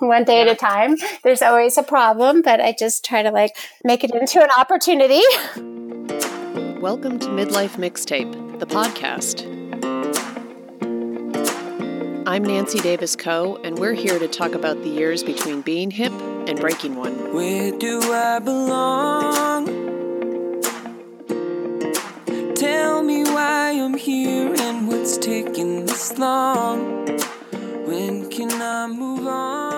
one day at a time. There's always a problem, but I just try to like make it into an opportunity. Welcome to Midlife Mixtape, the podcast. I'm Nancy Davis Kho, and we're here to talk about the years between being hip and breaking one. Where do I belong? Tell me why I'm here and what's taking this long. When can I move on?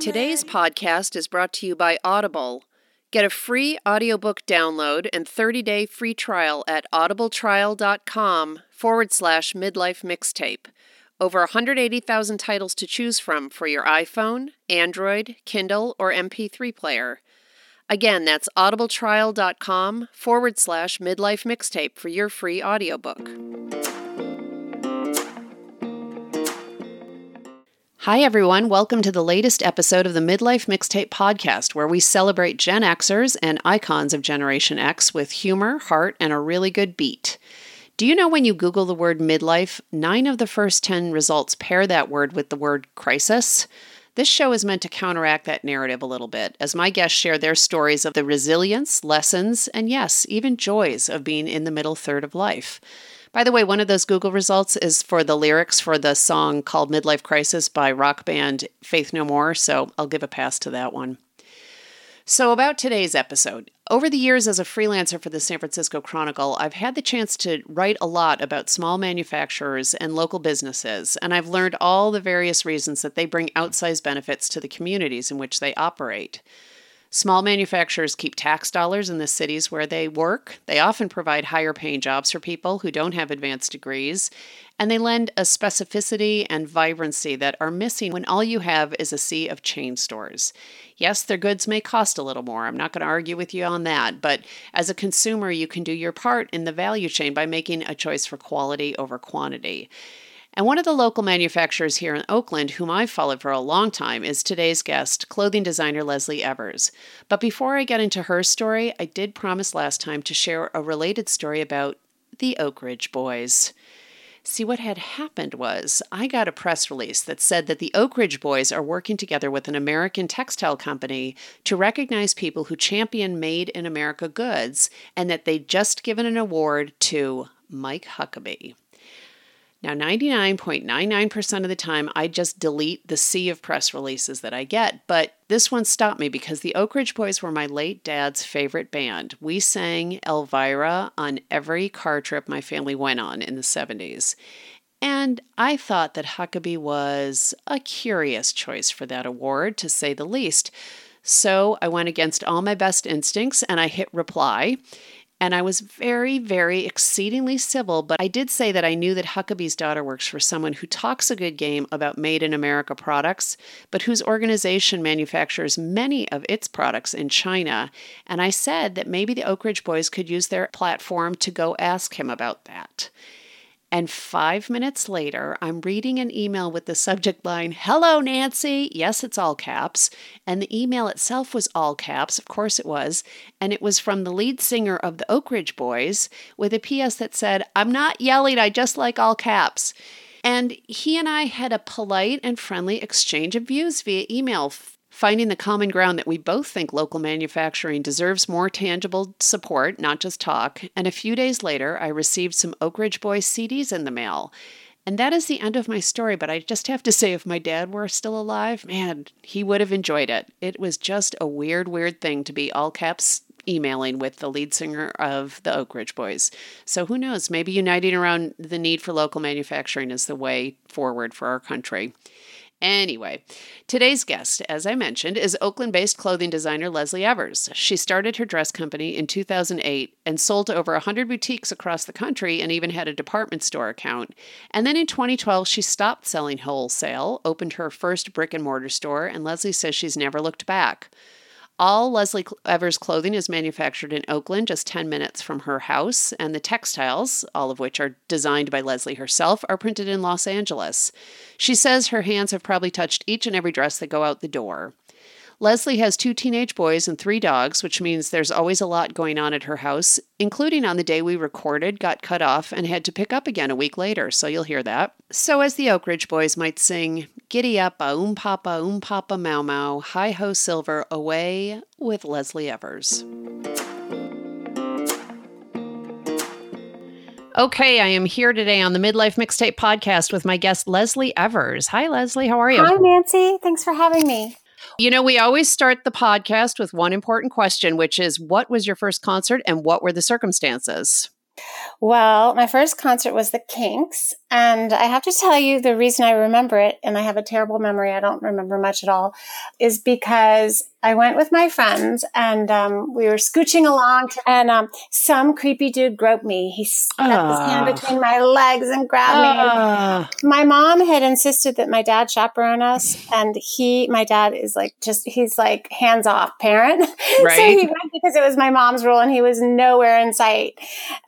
Today's podcast is brought to you by Audible. Get a free audiobook download and 30-day free trial at audibletrial.com forward slash midlife mixtape. Over 180,000 titles to choose from for your iPhone, Android, Kindle, or MP3 player. Again, that's audibletrial.com forward slash midlife mixtape for your free audiobook. Hi, everyone. Welcome to the latest episode of the Midlife Mixtape Podcast, where we celebrate Gen Xers and icons of Generation X with humor, heart, and a really good beat. Do you know when you Google the word midlife, nine of the first 10 results pair that word with the word crisis? This show is meant to counteract that narrative a little bit, as my guests share their stories of the resilience, lessons, and yes, even joys of being in the middle third of life. By the way, one of those Google results is for the lyrics for the song called Midlife Crisis by rock band Faith No More, so I'll give a pass to that one. So, about today's episode. Over the years as a freelancer for the San Francisco Chronicle, I've had the chance to write a lot about small manufacturers and local businesses, and I've learned all the various reasons that they bring outsized benefits to the communities in which they operate. Small manufacturers keep tax dollars in the cities where they work. They often provide higher paying jobs for people who don't have advanced degrees, and they lend a specificity and vibrancy that are missing when all you have is a sea of chain stores. Yes, their goods may cost a little more. I'm not going to argue with you on that, but as a consumer, you can do your part in the value chain by making a choice for quality over quantity. And one of the local manufacturers here in Oakland, whom I've followed for a long time, is today's guest, clothing designer Leslie Evers. But before I get into her story, I did promise last time to share a related story about the Oak Ridge Boys. See, what had happened was I got a press release that said that the Oak Ridge Boys are working together with an American textile company to recognize people who champion made in America goods and that they'd just given an award to Mike Huckabee. Now, 99.99% of the time, I just delete the sea of press releases that I get, but this one stopped me because the Oak Ridge Boys were my late dad's favorite band. We sang Elvira on every car trip my family went on in the 70s. And I thought that Huckabee was a curious choice for that award, to say the least. So I went against all my best instincts and I hit reply. And I was very, very exceedingly civil, but I did say that I knew that Huckabee's daughter works for someone who talks a good game about made in America products, but whose organization manufactures many of its products in China. And I said that maybe the Oak Ridge Boys could use their platform to go ask him about that. And five minutes later, I'm reading an email with the subject line, Hello, Nancy. Yes, it's all caps. And the email itself was all caps. Of course it was. And it was from the lead singer of the Oak Ridge Boys with a PS that said, I'm not yelling, I just like all caps. And he and I had a polite and friendly exchange of views via email finding the common ground that we both think local manufacturing deserves more tangible support, not just talk. And a few days later, I received some Oak Ridge Boys CDs in the mail. And that is the end of my story, but I just have to say, if my dad were still alive, man, he would have enjoyed it. It was just a weird, weird thing to be all caps emailing with the lead singer of the Oak Ridge Boys. So who knows? Maybe uniting around the need for local manufacturing is the way forward for our country. Anyway, today's guest, as I mentioned, is Oakland based clothing designer Leslie Evers. She started her dress company in 2008 and sold to over 100 boutiques across the country and even had a department store account. And then in 2012, she stopped selling wholesale, opened her first brick and mortar store, and Leslie says she's never looked back. All Leslie Evers clothing is manufactured in Oakland, just 10 minutes from her house, and the textiles, all of which are designed by Leslie herself, are printed in Los Angeles. She says her hands have probably touched each and every dress that go out the door. Leslie has two teenage boys and three dogs, which means there's always a lot going on at her house, including on the day we recorded, got cut off, and had to pick up again a week later, so you'll hear that. So, as the Oak Ridge boys might sing, Giddy up, a um papa, um papa, mau mau, hi ho silver, away with Leslie Evers. Okay, I am here today on the Midlife Mixtape podcast with my guest, Leslie Evers. Hi, Leslie. How are you? Hi, Nancy. Thanks for having me. You know, we always start the podcast with one important question, which is what was your first concert and what were the circumstances? Well, my first concert was the Kinks. And I have to tell you, the reason I remember it, and I have a terrible memory, I don't remember much at all, is because I went with my friends and um, we were scooching along, and um, some creepy dude groped me. He stuck uh, his hand ah. between my legs and grabbed uh, me. Ah. my mom had insisted that my dad chaperone us, and he, my dad, is like just he's like hands off parent. Right. so he went because it was my mom's rule, and he was nowhere in sight.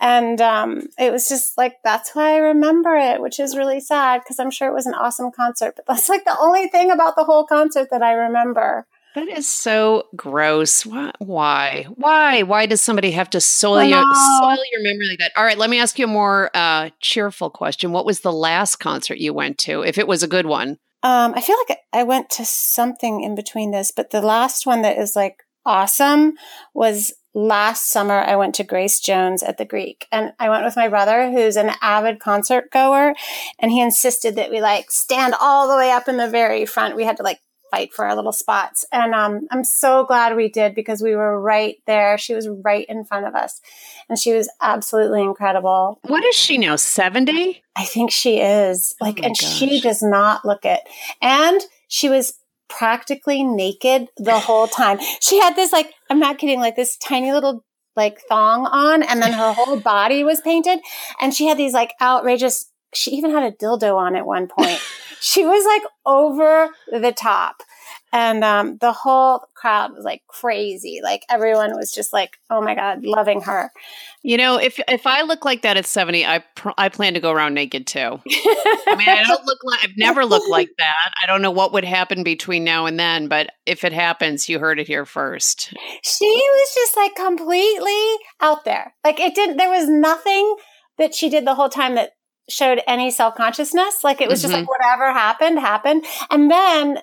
And um, it was just like that's why I remember it, which is really sad because I'm sure it was an awesome concert. But that's like the only thing about the whole concert that I remember. That is so gross. Why? Why? Why, Why does somebody have to soil your, soil your memory like that? All right, let me ask you a more uh, cheerful question. What was the last concert you went to, if it was a good one? Um, I feel like I went to something in between this, but the last one that is like awesome was last summer. I went to Grace Jones at the Greek, and I went with my brother, who's an avid concert goer, and he insisted that we like stand all the way up in the very front. We had to like fight for our little spots. And um, I'm so glad we did because we were right there. She was right in front of us. And she was absolutely incredible. What is she now? 70? I think she is. Like, oh and gosh. she does not look it. And she was practically naked the whole time. She had this, like, I'm not kidding, like this tiny little like thong on and then her whole body was painted and she had these like outrageous she even had a dildo on at one point she was like over the top. And um, the whole crowd was like crazy. Like everyone was just like, "Oh my god, loving her." You know, if if I look like that at seventy, I pr- I plan to go around naked too. I mean, I don't look like I've never looked like that. I don't know what would happen between now and then, but if it happens, you heard it here first. She was just like completely out there. Like it didn't. There was nothing that she did the whole time that showed any self consciousness. Like it was mm-hmm. just like mm-hmm. whatever happened, happened. And then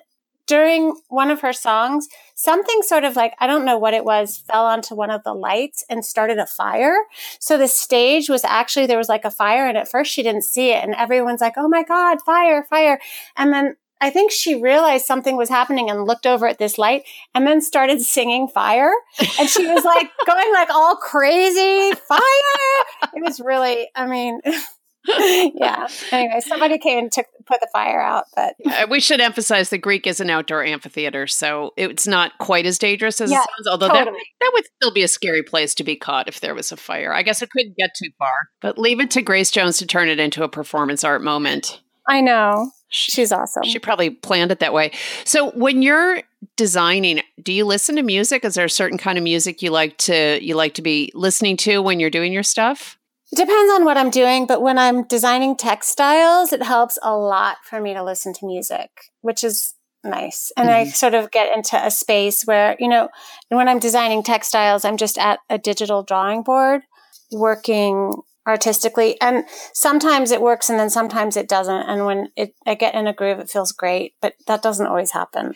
during one of her songs, something sort of like, I don't know what it was, fell onto one of the lights and started a fire. So the stage was actually, there was like a fire. And at first she didn't see it. And everyone's like, oh my God, fire, fire. And then I think she realized something was happening and looked over at this light and then started singing fire. And she was like going like all crazy, fire. It was really, I mean, yeah. Anyway, somebody came and took put the fire out, but uh, we should emphasize the Greek is an outdoor amphitheater, so it's not quite as dangerous as yeah, it sounds. Although totally. that that would still be a scary place to be caught if there was a fire. I guess it couldn't get too far, but leave it to Grace Jones to turn it into a performance art moment. I know. She's awesome. She probably planned it that way. So when you're designing, do you listen to music? Is there a certain kind of music you like to you like to be listening to when you're doing your stuff? It depends on what I'm doing, but when I'm designing textiles, it helps a lot for me to listen to music, which is nice. And mm-hmm. I sort of get into a space where, you know, when I'm designing textiles, I'm just at a digital drawing board working artistically. And sometimes it works and then sometimes it doesn't. And when it, I get in a groove, it feels great, but that doesn't always happen.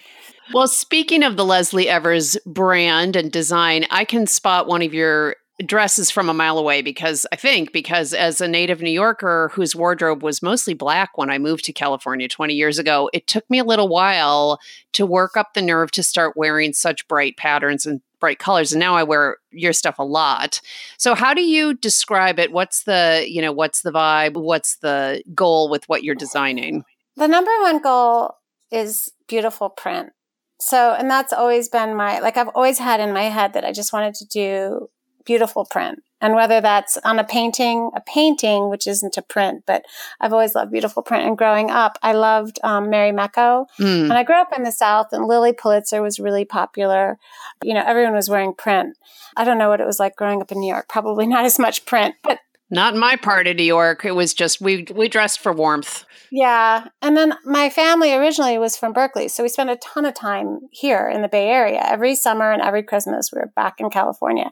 Well, speaking of the Leslie Evers brand and design, I can spot one of your dresses from a mile away because I think because as a native New Yorker whose wardrobe was mostly black when I moved to California 20 years ago, it took me a little while to work up the nerve to start wearing such bright patterns and bright colors and now I wear your stuff a lot. So how do you describe it? What's the, you know, what's the vibe? What's the goal with what you're designing? The number one goal is beautiful print. So, and that's always been my, like, I've always had in my head that I just wanted to do beautiful print. And whether that's on a painting, a painting, which isn't a print, but I've always loved beautiful print. And growing up, I loved um, Marimekko. Mm. And I grew up in the South, and Lilly Pulitzer was really popular. You know, everyone was wearing print. I don't know what it was like growing up in New York. Probably not as much print, but Not in my part of New York. It was just we we dressed for warmth. Yeah. And then my family originally was from Berkeley. So we spent a ton of time here in the Bay Area. Every summer and every Christmas, we were back in California.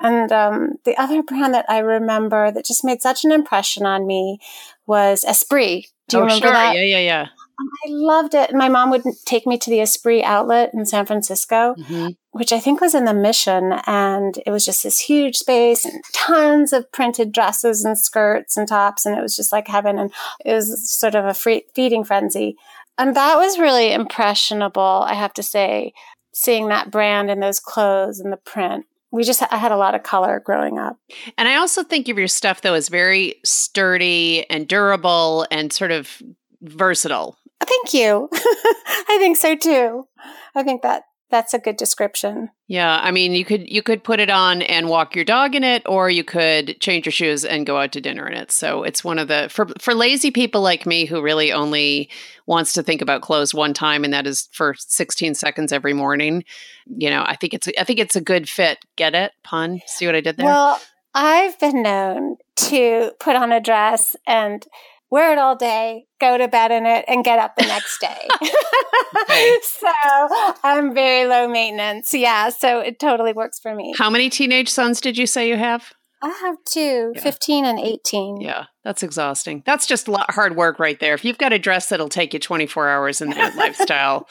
And um, the other brand that I remember that just made such an impression on me was Esprit. Do you oh, remember sure. that? Yeah, yeah, yeah. I loved it. And my mom would take me to the Esprit outlet in San Francisco, Mm-hmm. which I think was in the Mission. And it was just this huge space and tons of printed dresses and skirts and tops. And it was just like heaven. And it was sort of a free feeding frenzy. And that was really impressionable, I have to say, seeing that brand and those clothes and the print. We just, I had a lot of color growing up. And I also think of your stuff though as very sturdy and durable and sort of versatile. Thank you. I think so too. I think that that's a good description. Yeah, I mean, you could you could put it on and walk your dog in it, or you could change your shoes and go out to dinner in it. So it's one of the for for lazy people like me who really only wants to think about clothes one time, and that is for 16 seconds every morning. You know, I think it's I think it's a good fit. Get it? Pun. See what I did there? Well, I've been known to put on a dress and wear it all day, go to bed in it, and get up the next day. So I'm very low maintenance. Yeah. So it totally works for me. How many teenage sons did you say you have? I have two, Yeah. 15 and 18. Yeah, that's exhausting. That's just a lot hard work right there. If you've got a dress that'll take you 24 hours in that lifestyle,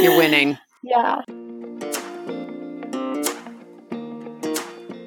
you're winning. Yeah.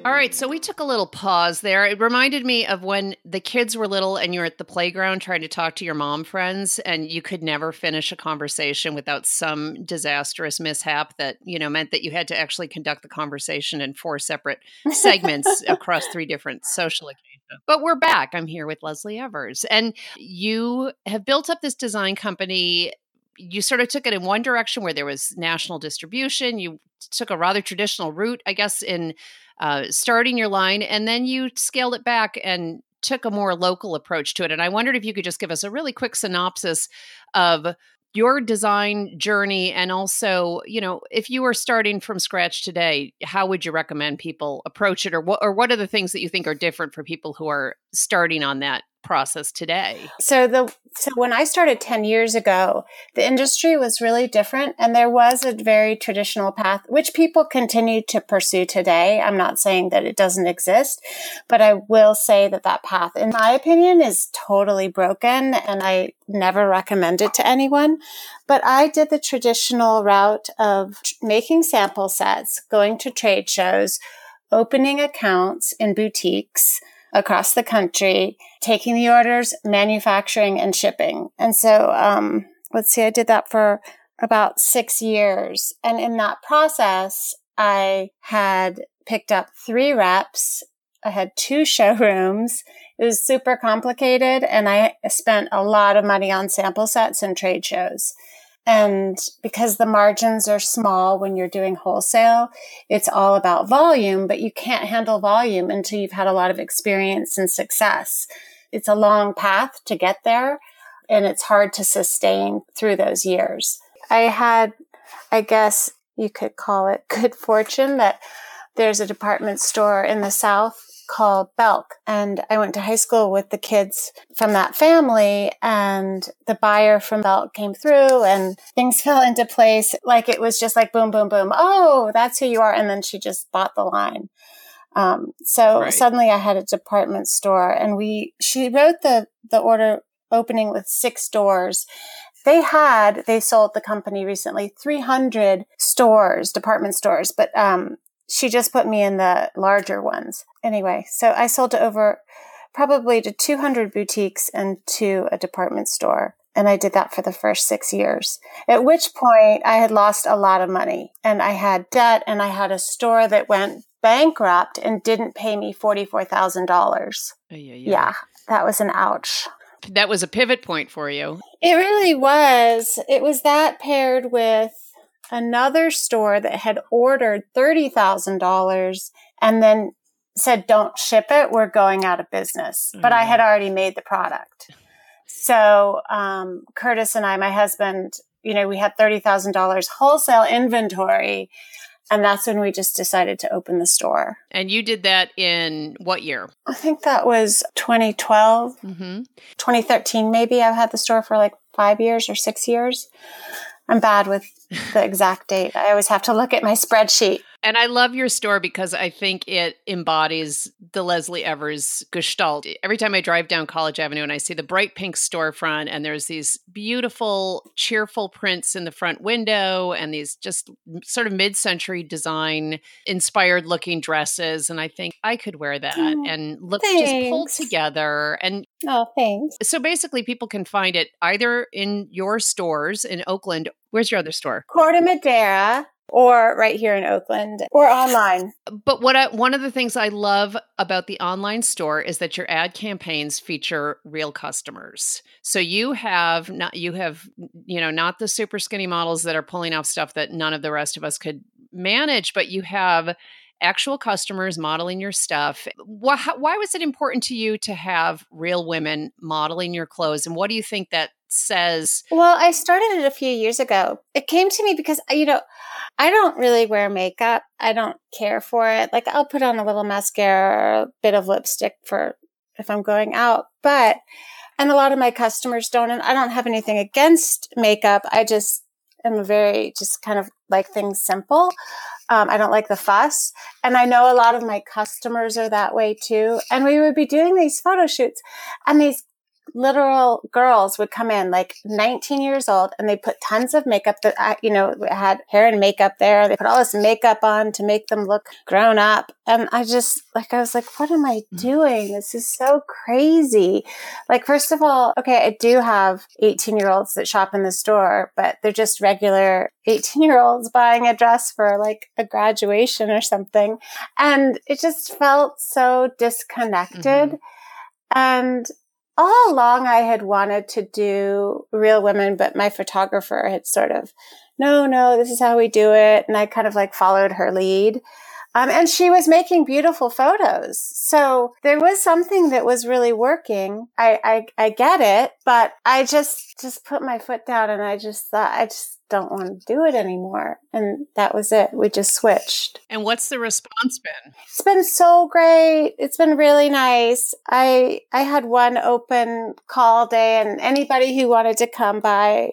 All right, so we took a little pause there. It reminded me of when the kids were little and you were at the playground trying to talk to your mom friends and you could never finish a conversation without some disastrous mishap that, you know, meant that you had to actually conduct the conversation in four separate segments across three different social occasions. But we're back. I'm here with Leslie Evers and you have built up this design company you sort of took it in one direction where there was national distribution. You took a rather traditional route, I guess, in uh, starting your line, and then you scaled it back and took a more local approach to it. And I wondered if you could just give us a really quick synopsis of your design journey and also you know if you were starting from scratch today how would you recommend people approach it or what or what are the things that you think are different for people who are starting on that process today So the so when I started 10 years ago, the industry was really different and there was a very traditional path which people continue to pursue today. I'm not saying that it doesn't exist, but I will say that that path in my opinion is totally broken and I never recommend it to anyone. But I did the traditional route of making sample sets, going to trade shows, opening accounts in boutiques across the country, taking the orders, manufacturing, and shipping. And so, um, let's see, I did that for about six years. And in that process, I had picked up three reps. I had two showrooms. It was super complicated and I spent a lot of money on sample sets and trade shows. And because the margins are small when you're doing wholesale, it's all about volume, but you can't handle volume until you've had a lot of experience and success. It's a long path to get there and it's hard to sustain through those years. I had, I guess you could call it good fortune that there's a department store in the South called Belk. And I went to high school with the kids from that family and the buyer from Belk came through and things fell into place. Like it was just like boom, boom, boom. Oh, that's who you are. And then she just bought the line. Um, so Right. suddenly I had a department store and we, she wrote the, the order opening with six doors. They had, they sold the company recently 300 stores, department stores, but, um, she just put me in the larger ones. Anyway, so I sold to over probably to 200 boutiques and to a department store. And I did that for the first six years. At which point I had lost a lot of money and I had debt and I had a store that went bankrupt and didn't pay me $44,000. yeah, yeah. Yeah, that was an ouch. that was a pivot point for you It really was. It was that paired with another store that had ordered $30,000 and then said, don't ship it. We're going out of business. But I had already made the product. So, um, Curtis and I, my husband, you know, we had $30,000 wholesale inventory And that's when we just decided to open the store. And you did that in what year? I think that was 2012, Mm-hmm. 2013, maybe. I've had the store for like five years or six years. I'm bad with the exact date. I always have to look at my spreadsheet. And I love your store because I think it embodies the Leslie Evers gestalt. Every time I drive down College Avenue and I see the bright pink storefront, and there's these beautiful, cheerful prints in the front window, and these just sort of mid century design inspired looking dresses. And I think I could wear that Oh, and look just pulled together. And Oh, thanks. so basically, people can find it either in your stores in Oakland. Where's your other store? Corte Madera or right here in Oakland or online. But what I, one of the things I love about the online store is that your ad campaigns feature real customers. So you have not you have you know not the super skinny models that are pulling off stuff that none of the rest of us could manage, but you have actual customers modeling your stuff. Why, why was it important to you to have real women modeling your clothes, and what do you think that says? Well, I started it a few years ago. It came to me because, you know, I don't really wear makeup. I don't care for it. Like, I'll put on a little mascara or a bit of lipstick for if I'm going out. But, and a lot of my customers don't, and I don't have anything against makeup. I just am a very, just kind of like things simple. Um, I don't like the fuss. And I know a lot of my customers are that way too. And we would be doing these photo shoots and these literal girls would come in like 19 years old and they put tons of makeup that I, you know had hair and makeup there. They put all this makeup on to make them look grown up. And i just like i was like what am i mm. doing? This is so crazy. Like first of all okay i do have 18 year olds that shop in the store but they're just regular 18 year olds buying a dress for like a graduation or something. And it just felt so disconnected. Mm-hmm. And all along I had wanted to do real women, but my photographer had sort of, no, no, this is how we do it. And I kind of like followed her lead. Um, and she was making beautiful photos. So there was something that was really working. I, I, I get it, but I just, just put my foot down and I just thought, I just don't want to do it anymore. And that was it. We just switched. And what's the response been? It's been so great. It's been really nice. I I had one open call day and anybody who wanted to come by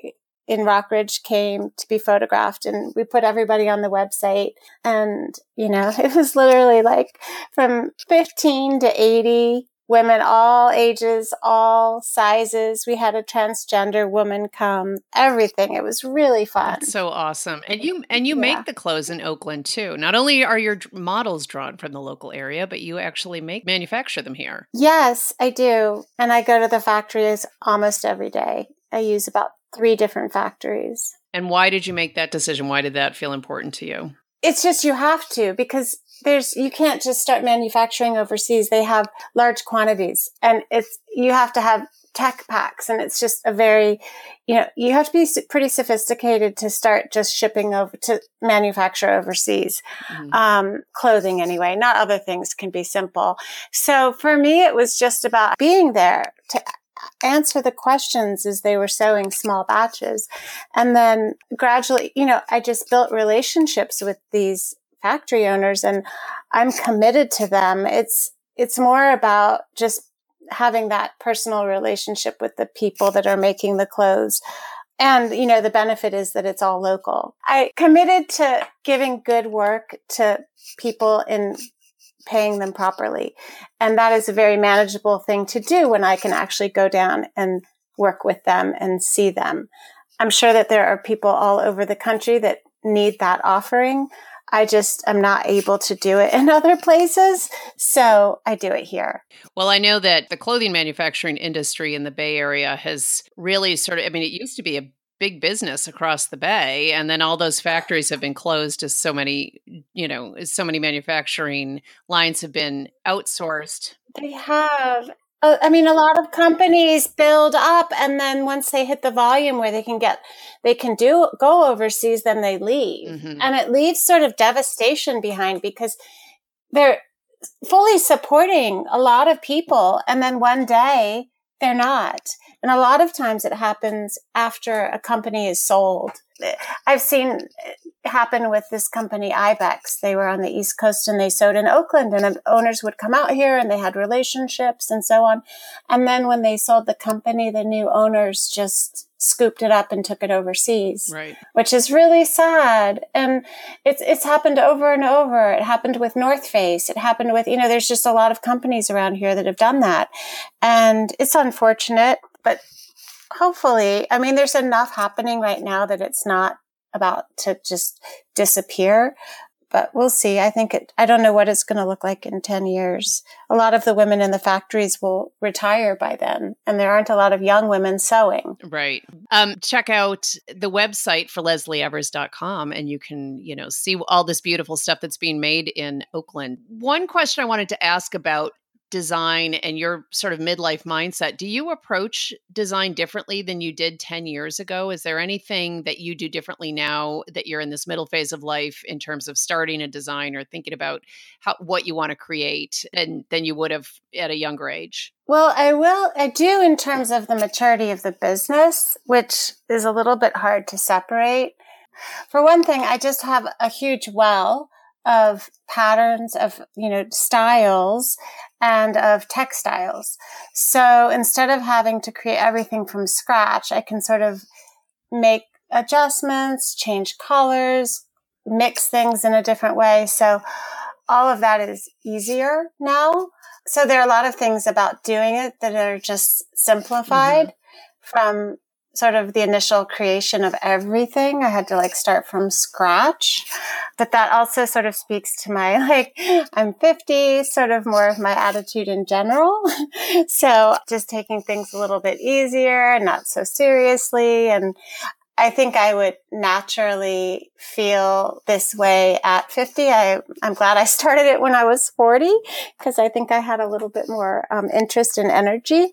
in Rockridge came to be photographed and we put everybody on the website and you know, it was literally like from 15 to 80 women all ages, all sizes. We had a transgender woman come, everything. It was really fun. That's so awesome. And you and you Yeah. make the clothes in Oakland too. Not only are your models drawn from the local area, but you actually make manufacture them here. Yes, I do. And I go to the factories almost every day. I use about three different factories. And why did you make that decision? Why did that feel important to you? It's just you have to because there's you can't just start manufacturing overseas. They have large quantities and it's you have to have tech packs and it's just a very you know you have to be pretty sophisticated to start just shipping over to manufacture overseas Mhm. um, clothing anyway. Not other things can be simple. So for me, it was just about being there to answer the questions as they were sewing small batches. And then gradually, you know, I just built relationships with these factory owners and I'm committed to them. It's, it's more about just having that personal relationship with the people that are making the clothes. And, you know, the benefit is that it's all local. I committed to giving good work to people in paying them properly. And that is a very manageable thing to do when I can actually go down and work with them and see them. I'm sure that there are people all over the country that need that offering. I just am not able to do it in other places. So I do it here. Well, I know that the clothing manufacturing industry in the Bay Area has really sort of, I mean, it used to be a big business across the Bay, and then all those factories have been closed as so many, you know, as so many manufacturing lines have been outsourced. They have. Uh, I mean, a lot of companies build up, and then once they hit the volume where they can get, they can do go overseas, then they leave, Mhm. and it leaves sort of devastation behind because they're fully supporting a lot of people, and then one day they're not. And a lot of times it happens after a company is sold. I've seen happen with this company ibex. They were on the east coast and they sewed in oakland and owners would come out here and they had relationships and so on. And then when they sold the company the new owners just scooped it up and took it overseas right. which is really sad. And it's it's happened over and over. It happened with north face. It happened with you know there's just a lot of companies around here that have done that. And it's unfortunate but hopefully i mean there's enough happening right now that it's not about to just disappear. But we'll see. I think it, I don't know what it's going to look like in 10 years. A lot of the women in the factories will retire by then, and there aren't a lot of young women sewing. Right. Um, check out the website for leslieevers.com and you can, you know, see all this beautiful stuff that's being made in Oakland. One question I wanted to ask about design and your sort of midlife mindset, do you approach design differently than you did 10 years ago? Is there anything that you do differently now that you're in this middle phase of life in terms of starting a design or thinking about how what you want to create and than you would have at a younger age? Well, I will, I do in terms of the maturity of the business, which is a little bit hard to separate. For one thing, I just have a huge well of patterns of, you know, styles and of textiles. So instead of having to create everything from scratch, I can sort of make adjustments, change colors, mix things in a different way. So all of that is easier now. So there are a lot of things about doing it that are just simplified mm-hmm. from sort of the initial creation of everything. I had to like start from scratch. But that also sort of speaks to my like, I'm 50, sort of more of my attitude in general. so just taking things a little bit easier and not so seriously. And I think I would naturally feel this way at 50. I, am glad I started it when I was 40 because I think I had a little bit more um, interest and energy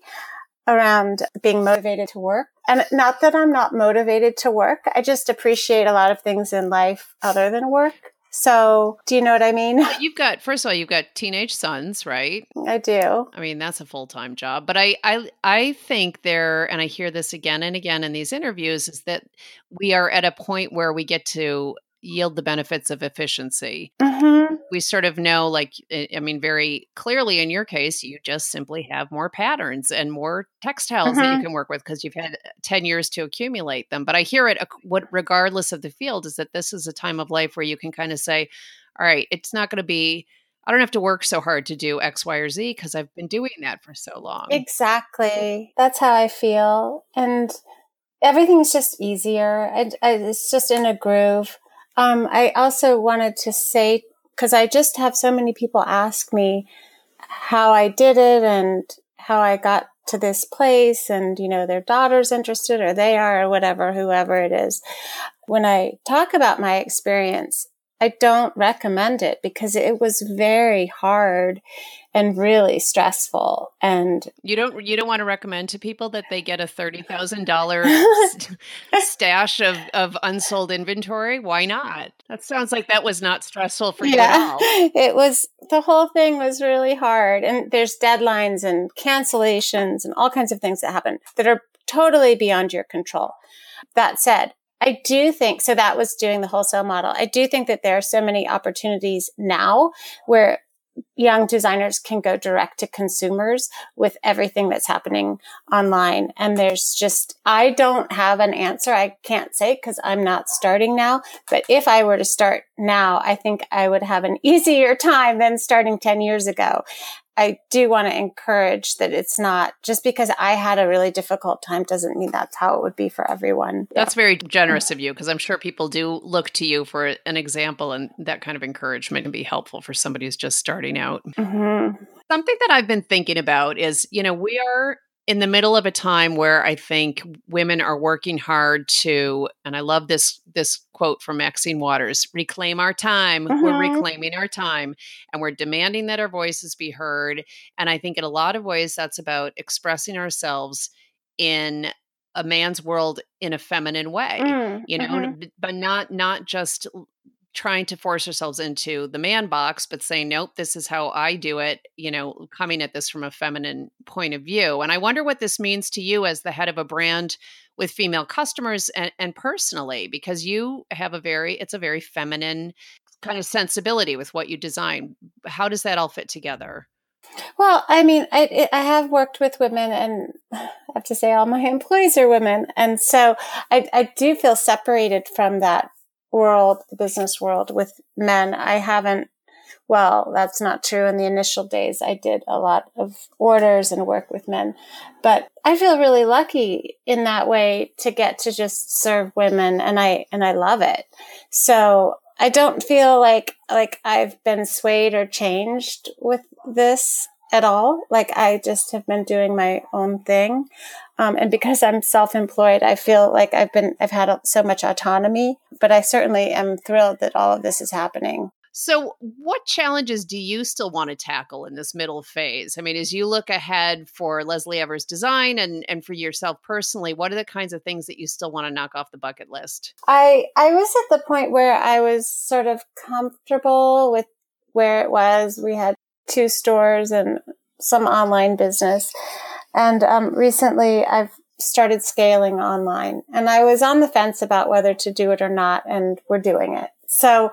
around being motivated to work. And not that I'm not motivated to work. I just appreciate a lot of things in life other than work. So, do you know what I mean? You've got first of all, you've got teenage sons, right? I do. I mean, that's a full-time job. But I I I think there and I hear this again and again in these interviews is that we are at a point where we get to yield the benefits of efficiency. Mm-hmm. We sort of know, like, I mean, very clearly in your case, you just simply have more patterns and more textiles mm-hmm. that you mm-hmm. can work with because you've had 10 years to accumulate them. But I hear it, what, regardless of the field, is that this is a time of life where you can kind of say, all right, it's not going to be. I don't have to work so hard to do X, Y, or Z because I've been doing that for so long. Exactly. That's how I feel. And everything's just easier. it's just in a groove. Um, I also wanted to say, because I just have so many people ask me how I did it and how I got to this place and, you know, their daughter's interested or they are or whatever, whoever it is. When I talk about my experience, I don't recommend it because it was very hard and really stressful and you don't you don't want to recommend to people that they get a $30,000 stash of of unsold inventory? Why not? That sounds like that was not stressful for you yeah, at all. it was the whole thing was really hard and there's deadlines and cancellations and all kinds of things that happen that are totally beyond your control. That said I do think so. That was doing the wholesale model. I do think that there are so many opportunities now where young designers can go direct to consumers with everything that's happening online. And there's just, I don't have an answer. I can't say because I'm not starting now. But if I were to start now, I think I would have an easier time than starting 10 years ago. I do want to encourage that it's not just because I had a really difficult time doesn't mean that's how it would be for everyone. That's yeah. very generous of you because I'm sure people do look to you for an example and that kind of encouragement can be helpful for somebody who's just starting out. Mm-hmm. Something that I've been thinking about is, you know, we are in the middle of a time where I think women are working hard to, and I love this this quote from Maxine Waters: "Reclaim our time. Mm-hmm. We're reclaiming our time, and we're demanding that our voices be heard." And I think in a lot of ways, that's about expressing ourselves in a man's world in a feminine way. Mm, you know, mm-hmm. but not not just trying to force ourselves into the man box, but saying, nope, this is how I do it, you know, coming at this from a feminine point of view. And I wonder what this means to you as the head of a brand with female customers and, and personally, because you have a very, it's a very feminine kind of sensibility with what you design. How does that all fit together? Well, I mean, I, I have worked with women, and I have to say, all my employees are women, and so I, I do feel separated from that world, the business world, with men. I haven't. Well, that's not true. In the initial days, I did a lot of orders and work with men, but I feel really lucky in that way to get to just serve women, and I and I love it. So I don't feel like like I've been swayed or changed with this at all. Like I just have been doing my own thing. Um, and because I'm self-employed, I feel like I've been, I've had so much autonomy, but I certainly am thrilled that all of this is happening. So, what challenges do you still want to tackle in this middle phase? I mean, as you look ahead for Leslie Evers Design and, and for yourself personally, what are the kinds of things that you still want to knock off the bucket list? I, I was at the point where I was sort of comfortable with where it was. We had two stores and some online business. And um, recently I've started scaling online and I was on the fence about whether to do it or not. And we're doing it. So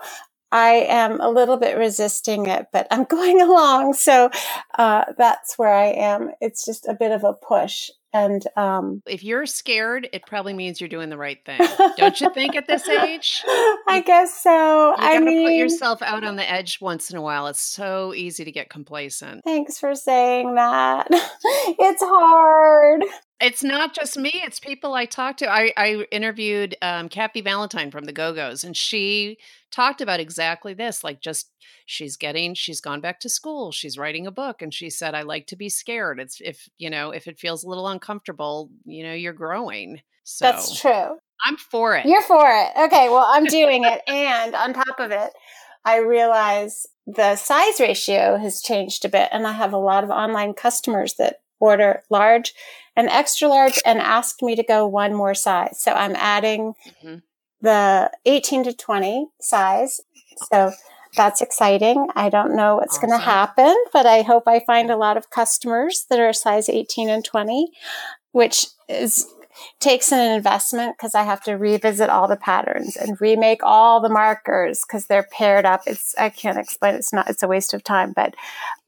I am a little bit resisting it, but I'm going along. So uh, that's where I am. It's just a bit of a push. And um, if you're scared, it probably means you're doing the right thing. Don't you think at this age? I guess so. You I gotta mean, put yourself out on the edge once in a while. It's so easy to get complacent. Thanks for saying that. it's hard. It's not just me; it's people I talk to. I, I interviewed um, Kathy Valentine from the Go Go's, and she talked about exactly this. Like, just she's getting, she's gone back to school, she's writing a book, and she said, "I like to be scared. It's if you know, if it feels a little uncomfortable, you know, you're growing." So That's true. I'm for it. You're for it. Okay, well, I'm doing it, and on top of it, I realize the size ratio has changed a bit, and I have a lot of online customers that order large and extra large and asked me to go one more size. So I'm adding mm-hmm. the 18 to 20 size. So that's exciting. I don't know what's awesome. going to happen, but I hope I find a lot of customers that are size 18 and 20, which is takes an investment because I have to revisit all the patterns and remake all the markers because they're paired up. It's, I can't explain. It's not, it's a waste of time, but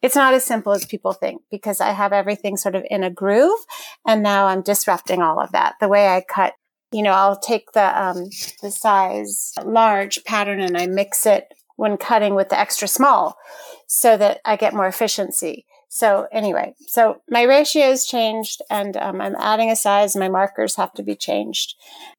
it's not as simple as people think because I have everything sort of in a groove and now I'm disrupting all of that. The way I cut, you know, I'll take the, um, the size large pattern and I mix it when cutting with the extra small so that I get more efficiency. So anyway, so my ratios changed and um, I'm adding a size. My markers have to be changed.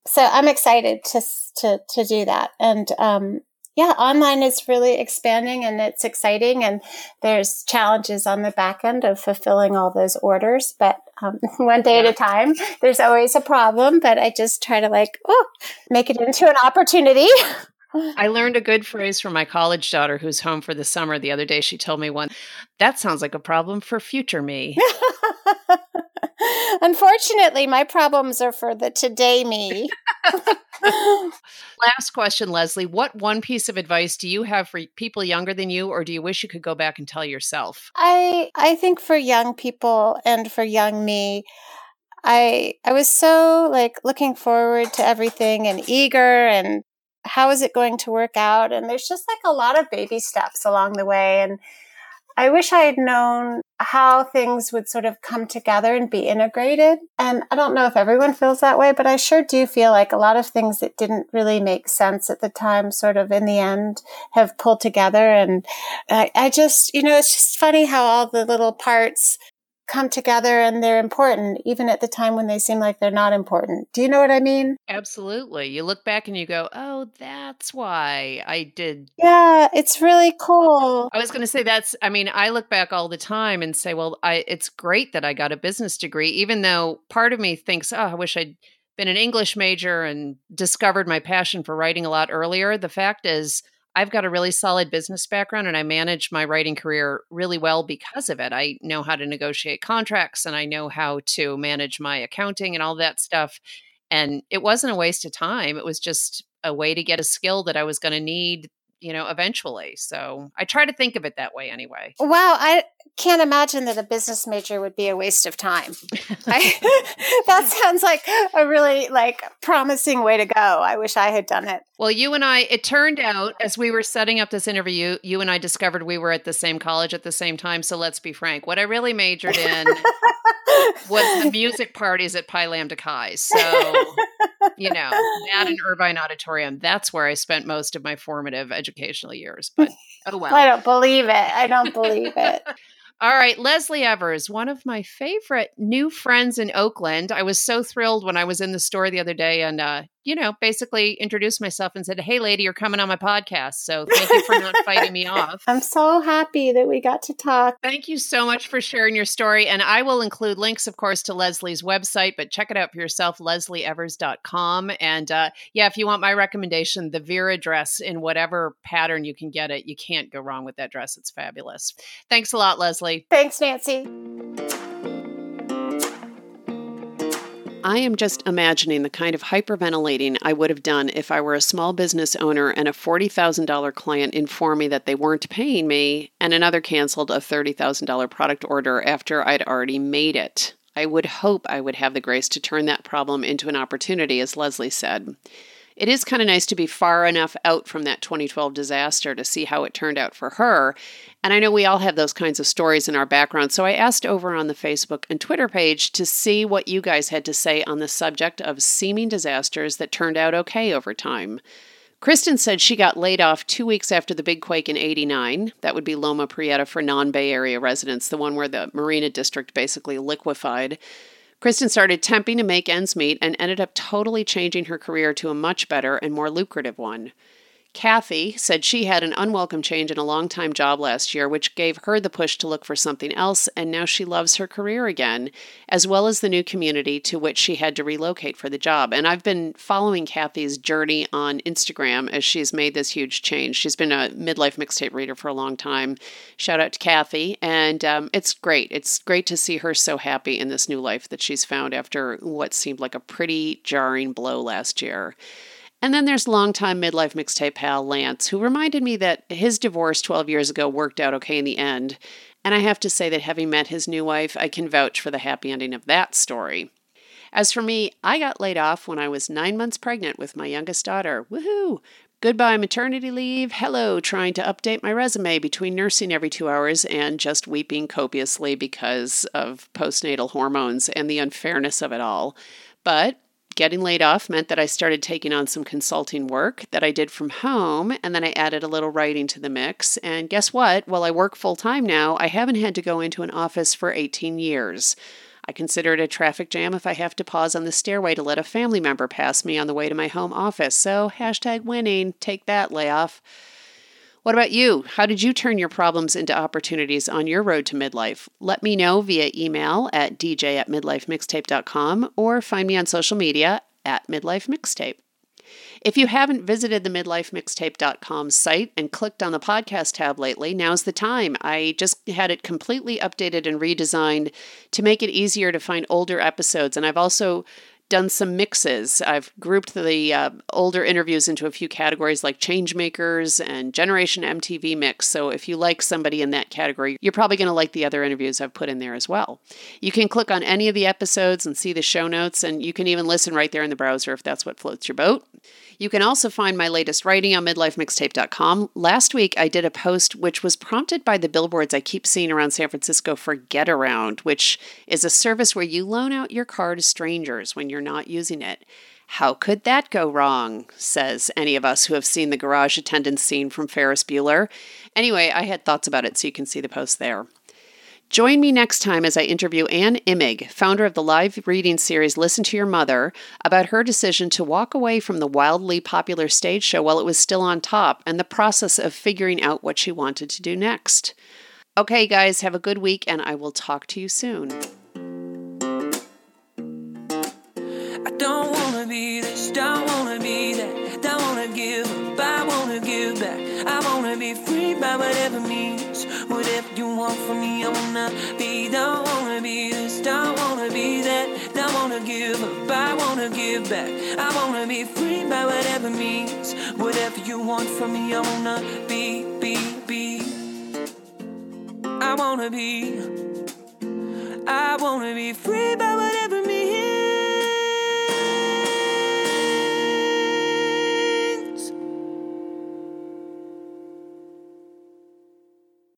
So I'm excited to, to, to do that. And, um, yeah, online is really expanding and it's exciting. And there's challenges on the back end of fulfilling all those orders, but um, one day at a time. There's always a problem, but I just try to like, oh, make it into an opportunity. I learned a good phrase from my college daughter who's home for the summer the other day. She told me one, that sounds like a problem for future me. Unfortunately, my problems are for the today me. Last question, Leslie. What one piece of advice do you have for people younger than you, or do you wish you could go back and tell yourself? I I think for young people and for young me, I I was so like looking forward to everything and eager and how is it going to work out? And there's just like a lot of baby steps along the way. And I wish I had known how things would sort of come together and be integrated. And I don't know if everyone feels that way, but I sure do feel like a lot of things that didn't really make sense at the time, sort of in the end, have pulled together. And I, I just, you know, it's just funny how all the little parts come together and they're important, even at the time when they seem like they're not important. Do you know what I mean? Absolutely. You look back and you go, oh, that's why I did. Yeah, it's really cool. I was going to say that's, I mean, I look back all the time and say, well, I, it's great that I got a business degree, even though part of me thinks, oh, I wish I'd been an English major and discovered my passion for writing a lot earlier. The fact is, I've got a really solid business background and I manage my writing career really well because of it. I know how to negotiate contracts and I know how to manage my accounting and all that stuff. And it wasn't a waste of time. It was just a way to get a skill that I was going to need you know, eventually. So I try to think of it that way anyway. Wow, I can't imagine that a business major would be a waste of time. I, that sounds like a really like promising way to go. I wish I had done it. Well, you and I, it turned out as we were setting up this interview, you and I discovered we were at the same college at the same time. So let's be frank. What I really majored in was the music parties at Pi Lambda Chi. So, you know, that and Irvine Auditorium, that's where I spent most of my formative educational years. But oh well. I don't believe it. I don't believe it. All right, Leslie Evers, one of my favorite new friends in Oakland. I was so thrilled when I was in the store the other day and uh, you know, basically introduced myself and said, Hey, lady, you're coming on my podcast. So thank you for not fighting me off. I'm so happy that we got to talk. Thank you so much for sharing your story. And I will include links, of course, to Leslie's website, but check it out for yourself, leslieevers.com. And uh, yeah, if you want my recommendation, the Vera dress in whatever pattern you can get it, you can't go wrong with that dress. It's fabulous. Thanks a lot, Leslie. Thanks, Nancy. I am just imagining the kind of hyperventilating I would have done if I were a small business owner and a $40,000 client informed me that they weren't paying me and another canceled a $30,000 product order after I'd already made it. I would hope I would have the grace to turn that problem into an opportunity, as Leslie said it is kind of nice to be far enough out from that 2012 disaster to see how it turned out for her. And I know we all have those kinds of stories in our background. So I asked over on the Facebook and Twitter page to see what you guys had to say on the subject of seeming disasters that turned out okay over time. Kristen said she got laid off two weeks after the big quake in 89. That would be Loma Prieta for non Bay Area residents, the one where the Marina District basically liquefied. Kristen started temping to make ends meet and ended up totally changing her career to a much better and more lucrative one. Kathy said she had an unwelcome change in a long time job last year, which gave her the push to look for something else, and now she loves her career again, as well as the new community to which she had to relocate for the job. And I've been following Kathy's journey on Instagram as she's made this huge change. She's been a midlife mixtape reader for a long time. Shout out to Kathy. And um, it's great. It's great to see her so happy in this new life that she's found after what seemed like a pretty jarring blow last year. And then there's longtime midlife mixtape pal Lance, who reminded me that his divorce 12 years ago worked out okay in the end. And I have to say that having met his new wife, I can vouch for the happy ending of that story. As for me, I got laid off when I was nine months pregnant with my youngest daughter. Woohoo! Goodbye maternity leave. Hello, trying to update my resume between nursing every two hours and just weeping copiously because of postnatal hormones and the unfairness of it all. But getting laid off meant that I started taking on some consulting work that I did from home, and then I added a little writing to the mix. And guess what? While I work full time now, I haven't had to go into an office for 18 years. I consider it a traffic jam if I have to pause on the stairway to let a family member pass me on the way to my home office. So, hashtag winning, take that layoff. What about you? How did you turn your problems into opportunities on your road to midlife? Let me know via email at dj at midlifemixtape.com or find me on social media at midlife mixtape. If you haven't visited the midlifemixtape.com site and clicked on the podcast tab lately, now's the time. I just had it completely updated and redesigned to make it easier to find older episodes. And I've also done some mixes. I've grouped the uh, older interviews into a few categories like Changemakers and Generation MTV Mix. So if you like somebody in that category, you're probably going to like the other interviews I've put in there as well. You can click on any of the episodes and see the show notes, and you can even listen right there in the browser if that's what floats your boat. You can also find my latest writing on midlifemixtape.com. Last week, I did a post which was prompted by the billboards I keep seeing around San Francisco for Getaround, which is a service where you loan out your car to strangers when you're not using it. How could that go wrong? says any of us who have seen the garage attendant scene from Ferris Bueller. Anyway, I had thoughts about it, so you can see the post there. Join me next time as I interview Ann Imig, founder of the live reading series Listen to Your Mother, about her decision to walk away from the wildly popular stage show while it was still on top and the process of figuring out what she wanted to do next. Okay, guys, have a good week, and I will talk to you soon. I don't wanna be this, don't wanna be that. Don't wanna give up, I wanna give back. I wanna be free by whatever means. Whatever you want from me, I wanna be. Don't wanna be this, don't wanna be that. Don't wanna give up, I wanna give back. I wanna be free by whatever means. Whatever you want from me, I wanna be, be, be. I wanna be. I wanna be free by whatever.